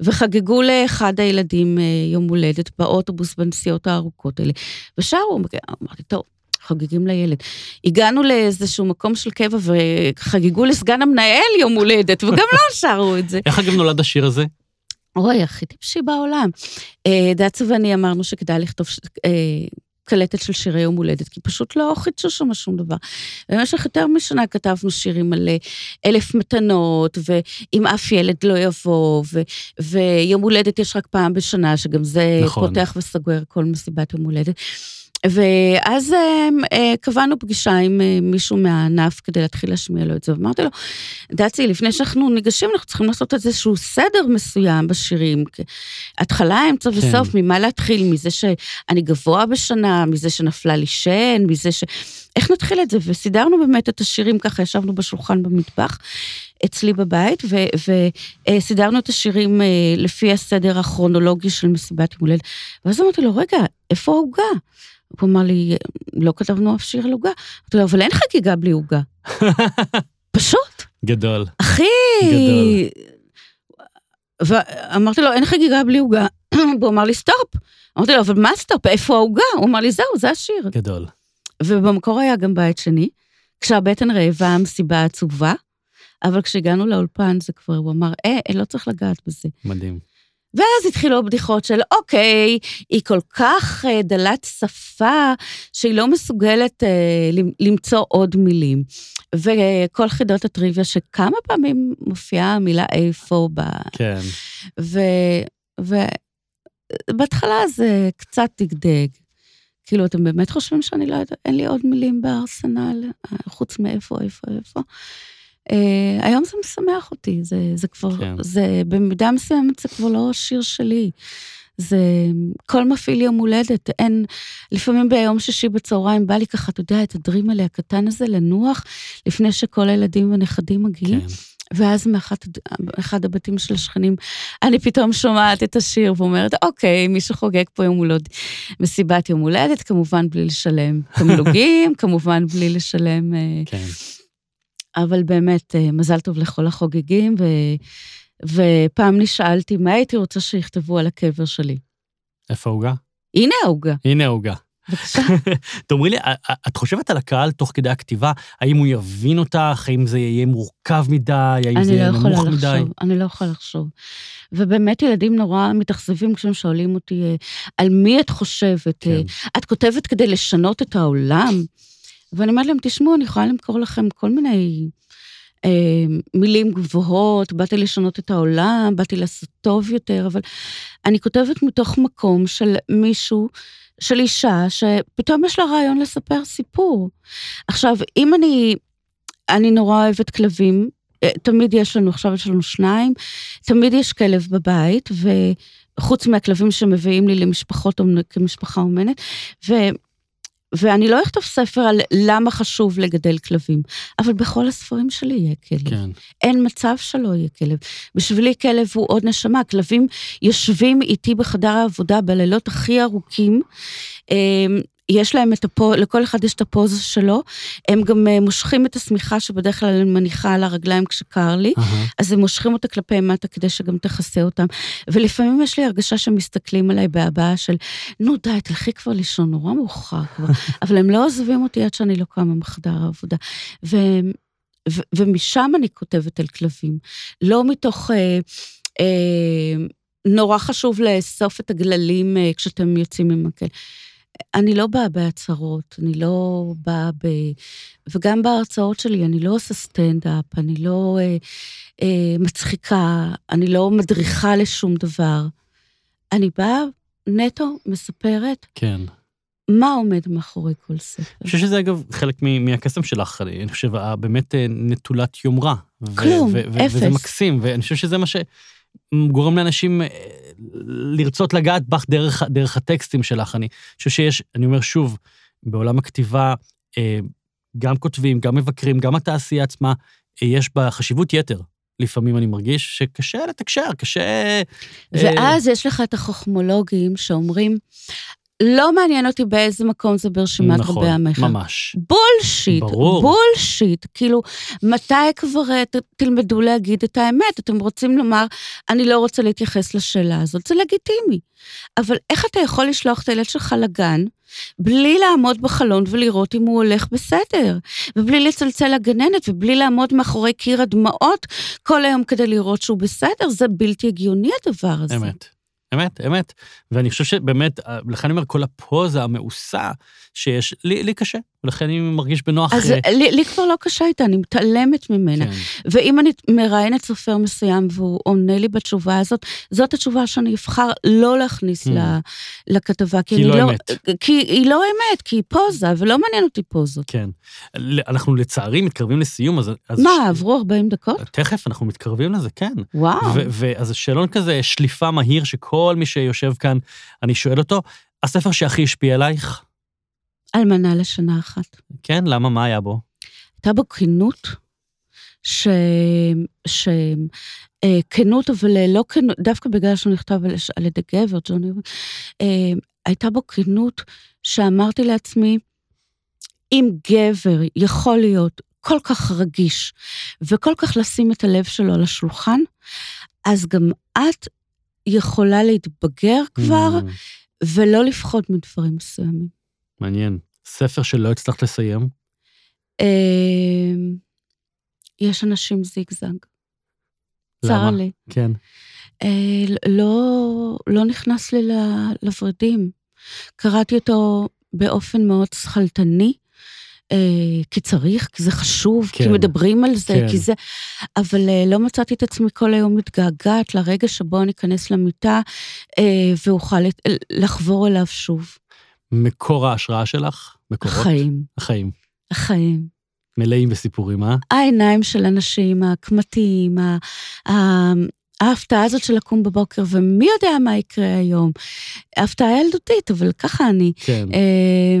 וחגגו לאחד הילדים אה, יום הולדת באוטובוס בנסיעות הארוכות האלה, ושרו, אמרתי, טוב. חוגגים לילד. הגענו לאיזשהו מקום של קבע וחגגו לסגן המנהל יום הולדת, וגם לא שרו את זה. איך אגב נולד השיר הזה? אוי, הכי טיפשי בעולם. אה, דצה ואני אמרנו שכדאי לכתוב אה, קלטת של שירי יום הולדת, כי פשוט לא חידשו שם שום דבר. במשך יותר משנה כתבנו שירים על אלף מתנות, ואם אף ילד לא יבוא, ו, ויום הולדת יש רק פעם בשנה, שגם זה נכון. פותח וסגור כל מסיבת יום הולדת. ואז אה, אה, קבענו פגישה עם אה, מישהו מהענף כדי להתחיל להשמיע לו את זה, ואמרתי לו, דצי, לפני שאנחנו ניגשים, אנחנו צריכים לעשות איזשהו סדר מסוים בשירים. התחלה, אמצע כן. וסוף, ממה להתחיל? מזה שאני גבוה בשנה, מזה שנפלה לי שן, מזה ש... איך נתחיל את זה? וסידרנו באמת את השירים ככה, ישבנו בשולחן במטבח. אצלי בבית, וסידרנו את השירים אה, לפי הסדר הכרונולוגי של מסיבת יום הולדת. ואז אמרתי לו, רגע, איפה העוגה? הוא אמר לי, לא כתבנו אף שיר על עוגה. אמרתי לו, אבל אין חגיגה בלי עוגה. פשוט. גדול. אחי... גדול. ואמרתי לו, אין חגיגה בלי עוגה. והוא אמר לי, סטופ. אמרתי לו, אבל מה סטופ? איפה העוגה? הוא אמר לי, זהו, זה השיר. גדול. ובמקור היה גם בית שני, כשהבטן רעבה, המסיבה עצובה, אבל כשהגענו לאולפן זה כבר, הוא אמר, אה, לא צריך לגעת בזה. מדהים. ואז התחילו הבדיחות של, אוקיי, היא כל כך אה, דלת שפה, שהיא לא מסוגלת אה, למ- למצוא עוד מילים. וכל חידות הטריוויה, שכמה פעמים מופיעה המילה איפה ב... כן. ו... ובהתחלה זה קצת דגדג. כאילו, אתם באמת חושבים שאני לא יודעת, אין לי עוד מילים בארסנל, אה, חוץ מאיפה, איפה, איפה? אה, היום זה משמח אותי, זה, זה כבר, כן. זה במידה מסוימת זה כבר לא שיר שלי. זה כל מפעיל יום הולדת, אין, לפעמים ביום שישי בצהריים בא לי ככה, אתה יודע, את הדרימלה הקטן הזה לנוח, לפני שכל הילדים והנכדים מגיעים. כן. ואז מאחד הבתים של השכנים, אני פתאום שומעת את השיר ואומרת, אוקיי, מישהו חוגג פה יום הולד, מסיבת יום הולדת, כמובן בלי לשלם תמלוגים, כמובן בלי לשלם... אה, כן. אבל באמת, אה, מזל טוב לכל החוגגים, ו... ופעם נשאלתי, מה הייתי רוצה שיכתבו על הקבר שלי? איפה העוגה? הנה העוגה. הנה העוגה. בבקשה. תאמרי לי, את חושבת על הקהל תוך כדי הכתיבה? האם הוא יבין אותך? האם זה יהיה מורכב מדי? האם זה יהיה לא נמוך מדי? לחשוב, אני לא יכולה לחשוב. ובאמת ילדים נורא מתאכזבים כשהם שואלים אותי, אה, על מי את חושבת? כן. אה, את כותבת כדי לשנות את העולם? ואני אומרת להם, תשמעו, אני יכולה למכור לכם כל מיני אה, מילים גבוהות, באתי לשנות את העולם, באתי לעשות טוב יותר, אבל אני כותבת מתוך מקום של מישהו, של אישה, שפתאום יש לה רעיון לספר סיפור. עכשיו, אם אני, אני נורא אוהבת כלבים, אה, תמיד יש לנו, עכשיו יש לנו שניים, תמיד יש כלב בבית, וחוץ מהכלבים שמביאים לי למשפחות, כמשפחה אומנת, ו... ואני לא אכתוב ספר על למה חשוב לגדל כלבים, אבל בכל הספרים שלי יהיה כלב. כן. אין מצב שלא יהיה כלב. בשבילי כלב הוא עוד נשמה. כלבים יושבים איתי בחדר העבודה בלילות הכי ארוכים. יש להם את הפוז, לכל אחד יש את הפוזה שלו, הם גם אה, מושכים את השמיכה שבדרך כלל אני מניחה על הרגליים כשקר לי, אהה. אז הם מושכים אותה כלפי מטה כדי שגם תכסה אותם. ולפעמים יש לי הרגשה שהם מסתכלים עליי בהבעה של, נו די, תלכי כבר לישון, נורא מאוחר כבר. אבל הם לא עוזבים אותי עד שאני לא קמה מחדר העבודה. ו... ו- ומשם אני כותבת על כלבים, לא מתוך... אה, אה, נורא חשוב לאסוף את הגללים אה, כשאתם יוצאים עם מקל. אני לא באה בהצהרות, אני לא באה ב... וגם בהרצאות שלי, אני לא עושה סטנדאפ, אני לא אה, אה, מצחיקה, אני לא מדריכה לשום דבר. אני באה נטו, מספרת כן. מה עומד מאחורי כל ספר. אני חושב שזה אגב חלק מהקסם שלך, אני חושב, באמת אה, נטולת יומרה. כלום, ו- וזה אפס. מקסים, ואני חושב שזה מה שגורם לאנשים אה, לרצות לגעת בך דרך, דרך הטקסטים שלך. אני חושב שיש, אני אומר שוב, בעולם הכתיבה, אה, גם כותבים, גם מבקרים, גם התעשייה עצמה, אה, יש בה חשיבות יתר. לפעמים אני מרגיש שקשה לתקשר, קשה... אה, ואז יש לך את החוכמולוגים שאומרים, לא מעניין אותי באיזה מקום זה ברשימת נכון, רבי המכר. ממש. בולשיט, ברור. בולשיט. כאילו, מתי כבר אה, ת- תלמדו להגיד את האמת? אתם רוצים לומר, אני לא רוצה להתייחס לשאלה הזאת, זה לגיטימי. אבל איך אתה יכול לשלוח את הילד שלך לגן, בלי לעמוד בחלון ולראות אם הוא הולך בסדר, ובלי לצלצל לגננת, ובלי לעמוד מאחורי קיר הדמעות כל היום כדי לראות שהוא בסדר? זה בלתי הגיוני הדבר הזה. אמת. אמת, אמת. ואני חושב שבאמת, לכן אני אומר, כל הפוזה המאוסה שיש, לי, לי קשה, ולכן אני מרגיש בנוח. אז אה, לי, לי כבר לא קשה איתה, אני מתעלמת ממנה. כן, ואם אני מראיינת סופר מסוים והוא עונה לי בתשובה הזאת, זאת התשובה שאני אבחר לא להכניס Mm. לכתבה. כי היא אני לא אמת. כי היא לא אמת, כי היא פוזה, ולא מעניין אותי פוזות. כן. אנחנו לצערי מתקרבים לסיום, אז... אז מה, ש- עברו 40 דקות? תכף, אנחנו מתקרבים לזה, כן. וואו. ואז שאלון כזה, שליפה מהיר, שכל מי שיושב כאן, אני שואל אותו, הספר שהכי השפיע עלייך? אלמנה לשנה אחת. כן, למה? מה היה בו? הייתה בו כנות, ש... ש... אה, כנות, אבל אה, לא כנות, דווקא בגלל שהוא נכתב על, על ידי גבר, ג'וני, אה, הייתה בו כנות שאמרתי לעצמי, אם גבר יכול להיות כל כך רגיש וכל כך לשים את הלב שלו על השולחן, אז גם את יכולה להתבגר כבר Mm, ולא לפחוד מדברים מסוימים. מעניין. ספר שלא הצלחת לסיים? אה, יש אנשים זיגזג. צר? לי. כן. אה, לא, לא נכנס לי ל- לוורידים. קראתי אותו באופן מאוד שכלתני, אה, כי צריך, כי זה חשוב, כי כן. מדברים על זה, כן. כי זה... אבל אה, לא מצאתי את עצמי כל היום מתגעגעת לרגע שבו אני אכנס למיטה אה, ואוכל לחבור אליו שוב. מקור ההשראה שלך? מקורות? החיים, החיים. החיים. מלאים בסיפורים, אה? העיניים של אנשים, הקמטים, ה- ההפתעה הזאת של לקום בבוקר, ומי יודע מה יקרה היום. הפתעה ילדותית, אבל ככה אני. כן. אה,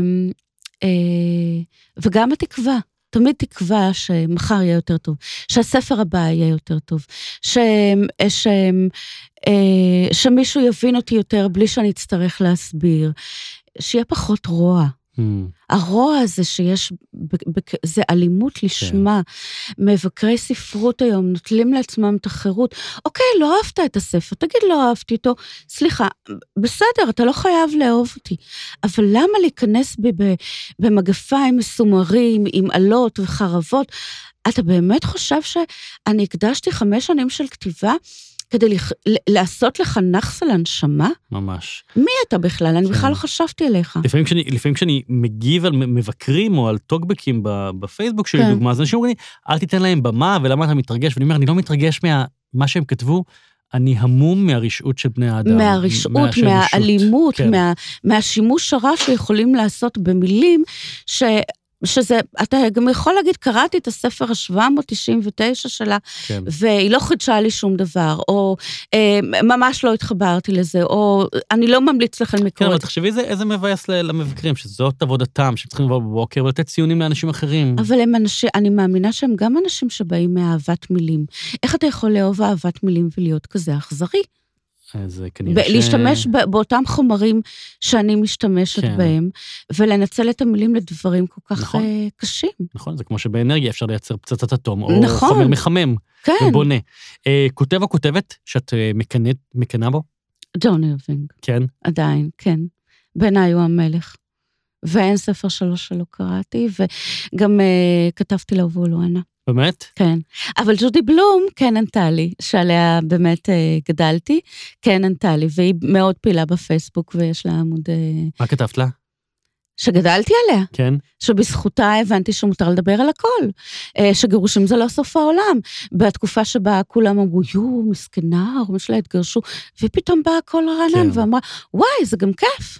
אה, וגם התקווה. תמיד תקווה שמחר יהיה יותר טוב, שהספר הבא יהיה יותר טוב, ש... ש... אה, שמישהו יבין אותי יותר בלי שאני אצטרך להסביר, שיהיה פחות רוע. Hmm. הרוע הזה שיש, זה אלימות לשמה. מבקרי ספרות היום נוטלים לעצמם את החירות. אוקיי, לא אהבת את הספר, תגיד לא אהבתי אותו. סליחה, בסדר, אתה לא חייב לאהוב אותי. אבל למה להיכנס בי במגפיים מסומרים, עם עלות וחרבות? אתה באמת חושב שאני הקדשתי חמש שנים של כתיבה כדי לכ- ל- לעשות לך נאחס על הנשמה? ממש. מי אתה בכלל? אני כן. בכלל לא חשבתי עליך. לפעמים כשאני, לפעמים כשאני מגיב על מבקרים או על טוקבקים בפייסבוק שלי, כן. דוגמה, אז אנשים אומרים לי, אל תיתן להם במה, ולמה אתה מתרגש? ואני אומר, אני לא מתרגש מה שהם כתבו, אני המום מהרשעות של בני האדם. מהרשעות, מהשלשות." מהאלימות, כן. מה, מהשימוש הרע שיכולים לעשות במילים, ש, שזה, אתה גם יכול להגיד, קראתי את הספר ה-799 שלה, כן. והיא לא חידשה לי שום דבר, או אה, ממש לא התחברתי לזה, או אני לא ממליץ לכם כן, לקרוא אבל את זה. תחשבי איזה, איזה מבאס למבקרים, שזאת עבודתם, שהם צריכים לבוא בבוקר ולתת ציונים לאנשים אחרים. אבל הם אנשים, אני מאמינה שהם גם אנשים שבאים מאהבת מילים. איך אתה יכול לאהוב אהבת מילים ולהיות כזה אכזרי? אז אה, כנראה ש... להשתמש ב- באותם חומרים שאני משתמשת כן. בהם, ולנצל את המילים לדברים כל כך נכון. אה, קשים. נכון, זה כמו שבאנרגיה אפשר לייצר פצצת אטום, או נכון. חומר מחמם כן, ובונה. אה, כותב או כותבת שאת אה, מקנאת- מקנאה בו? ג'ון אירווינג, כן. עדיין, כן. בעיניי הוא המלך. ואין ספר שלו שלא קראתי, וגם אה, כתבתי לו והוא לא ענה. באמת? כן. אבל ג'ודי בלום כן ענתה לי, שעליה באמת אה, גדלתי, כן ענתה לי, והיא מאוד פעילה בפייסבוק, ויש לה עמוד... אה, מה כתבת לה? שגדלתי עליה. כן. שבזכותה הבנתי שמותר לדבר על הכל, אה, שגירושים זה לא סוף העולם. בתקופה שבה כולם אמרו, יואו, מסכנה, ההורים שלה התגרשו, ופתאום באה קול רענן כן. ואמרה, וואי, זה גם כיף.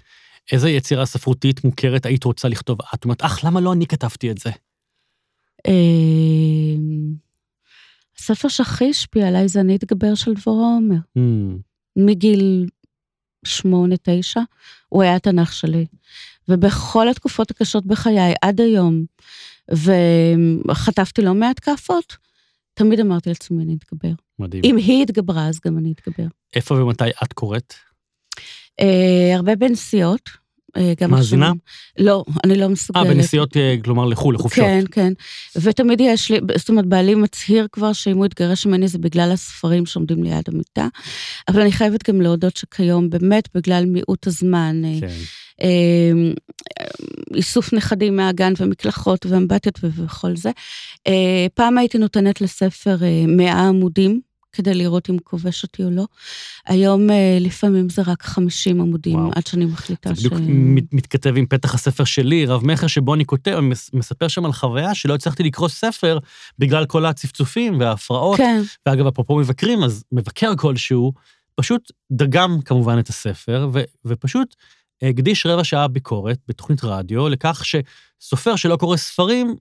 איזה יצירה ספרותית מוכרת היית רוצה לכתוב? את אומרת, אך, למה לא אני כתבתי את זה? אה, הספר שהכי השפיע עליי זה אני אתגבר של דבורה עומר. Hmm, מגיל שמונה, תשע, הוא היה התנ"ך שלי. ובכל התקופות הקשות בחיי, עד היום, וחטפתי לא מעט כאפות, תמיד אמרתי לעצמי, אני אתגבר. מדהים. אם היא התגברה, אז גם אני אתגבר. איפה ומתי את קוראת? אה, הרבה בנסיעות. אה, גם מאזינה? עכשיו- לא, אני לא מסוגלת. אה, בנסיעות, אה, כלומר, לחו"ל, לחופשות. כן, כן. ותמיד יש לי, זאת אומרת, בעלי מצהיר כבר שאם הוא יתגרש ממני זה בגלל הספרים שעומדים ליד המיטה, אבל אני חייבת גם להודות שכיום, באמת, בגלל מיעוט הזמן, אה, כן. אה, איסוף נכדים מהגן ומקלחות ואמבטיות וכל זה. פעם הייתי נותנת לספר אה, 100 עמודים. כדי לראות אם כובש אותי או לא. היום אה, לפעמים זה רק 50 עמודים, וואו. עד שאני מחליטה זה ש... בדיוק מת- מתכתב עם פתח הספר שלי, רב-מכר, שבו אני כותב, מספר שם על חוויה שלא הצלחתי לקרוא ספר בגלל כל הצפצופים וההפרעות. כן, ואגב, אפרופו מבקרים, אז מבקר כלשהו פשוט דגם כמובן את הספר, ו- ופשוט הקדיש רבע שעה ביקורת בתוכנית רדיו לכך שסופר שלא קורא ספרים,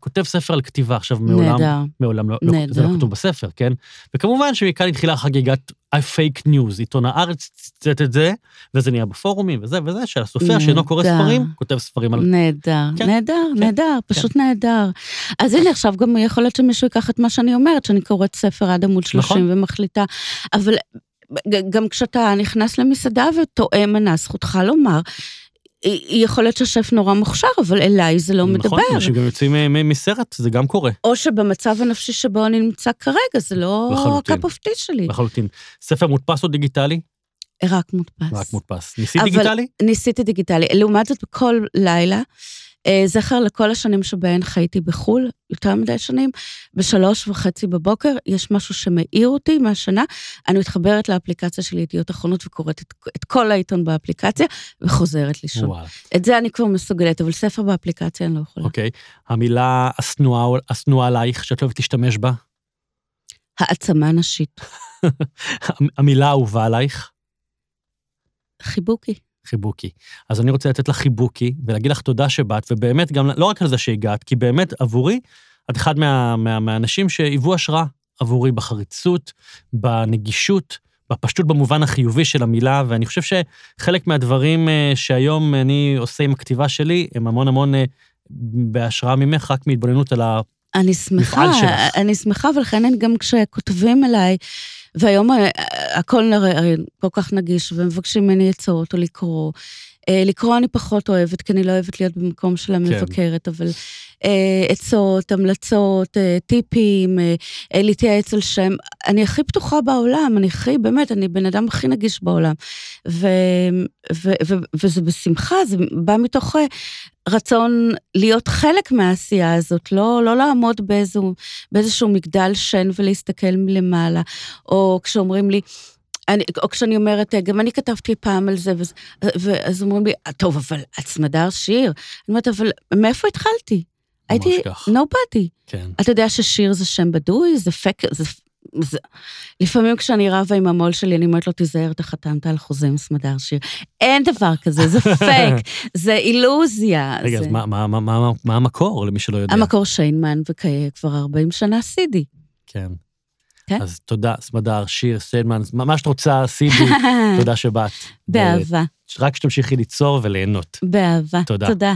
כותב ספר על כתיבה. עכשיו, מעולם, נהדר. מעולם לא, לא, זה לא. כתוב בספר, כן? וכמובן שמכאן התחילה חגיגת ה-fake news, עיתון הארץ ציטט את זה, וזה נהיה בפורומים וזה וזה, שהסופר שאינו קורא. ספרים, כותב ספרים על... נהדר, כן, נהדר, כן, נהדר, פשוט נהדר. אז הנה, עכשיו גם יכול להיות שמישהו ייקח את מה שאני אומרת, שאני קוראת ספר עד עמוד 30 נכון. ומחליטה, אבל גם כשאתה נכנס למסעדה וטועה מנה, זכותך לומר, יכול להיות שהשף נורא מוכשר, אבל אליי זה לא נכון, מדבר. אנשים גם יוצאים מ- מסרט, זה גם קורה, או שבמצב הנפשי שבו אני נמצא כרגע, זה לא. ה cup of tea שלי. לחלוטין. ספר מודפס או דיגיטלי? רק מודפס. רק מודפס. ניסית דיגיטלי? ניסיתי דיגיטלי. לעומת זאת, בכל לילה, אה, זכר לכל השנים שבהן חייתי בחו"ל, יותר מדי שנים, בשלוש וחצי בבוקר, יש משהו שמאיר אותי מהשנה, אני מתחברת לאפליקציה של ידיעות אחרונות וקוראת את, את כל העיתון באפליקציה, וחוזרת לישון. וואלה. את זה אני כבר מסוגלת, אבל ספר באפליקציה אני לא יכולה. אוקיי. המילה השנואה השנואה עלייך, שאת לא אוהבת להשתמש בה? העצמה נשית. המילה האהובה עלייך? חיבוקי. חיבוקי. אז אני רוצה לתת לך חיבוקי ולהגיד לך תודה שבאת, ובאמת גם, לא רק על זה שהגעת, כי באמת עבורי, את אחד מה, מה, מהאנשים שהיוו השראה עבורי בחריצות, בנגישות, בפשטות במובן החיובי של המילה, ואני חושב שחלק מהדברים אה, שהיום אני עושה עם הכתיבה שלי, הם המון המון אה, בהשראה ממך, רק מהתבוננות על ה... אני שמחה. אני שמחה, ולכן גם כשכותבים אליי, והיום אה, הכל הרי כל כך נגיש, ומבקשים ממני עצות או לקרוא. אה, לקרוא אני פחות אוהבת, כי אני לא אוהבת להיות במקום של המבקרת, אבל אה, עצות, המלצות, אה, טיפים, אה, אה, להתייעץ על שם. אני הכי פתוחה בעולם, אני הכי, באמת, אני בן אדם הכי נגיש בעולם. ו, ו, ו, וזה בשמחה, זה בא מתוך אה, רצון להיות חלק מהעשייה הזאת, לא, לא לעמוד באיזו, באיזשהו מגדל שן ולהסתכל מלמעלה, או כשאומרים לי, אני, או כשאני אומרת, גם אני כתבתי פעם על זה, ואז, ואז אומרים לי, טוב, אבל את סמדר שיר. אני אומרת, אבל מאיפה התחלתי? הייתי nobody. כן. אתה יודע ששיר זה שם בדוי, זה פק, זה... זה... לפעמים כשאני רבה עם המו"ל שלי, אני אומרת לו, תיזהר, אתה חתמת על חוזה עם סמדר שיר. אין דבר כזה, זה פייק, זה אילוזיה. רגע, זה... אז מה, מה, מה, מה, מה המקור, למי שלא יודע? המקור שיינמן, וכבר 40 שנה סידי. כן. כן. אז תודה, סמדר, שיר, סטיידמן, מה שאת רוצה, סידי, תודה שבאת. באהבה. רק שתמשיכי ליצור וליהנות. באהבה. תודה. תודה.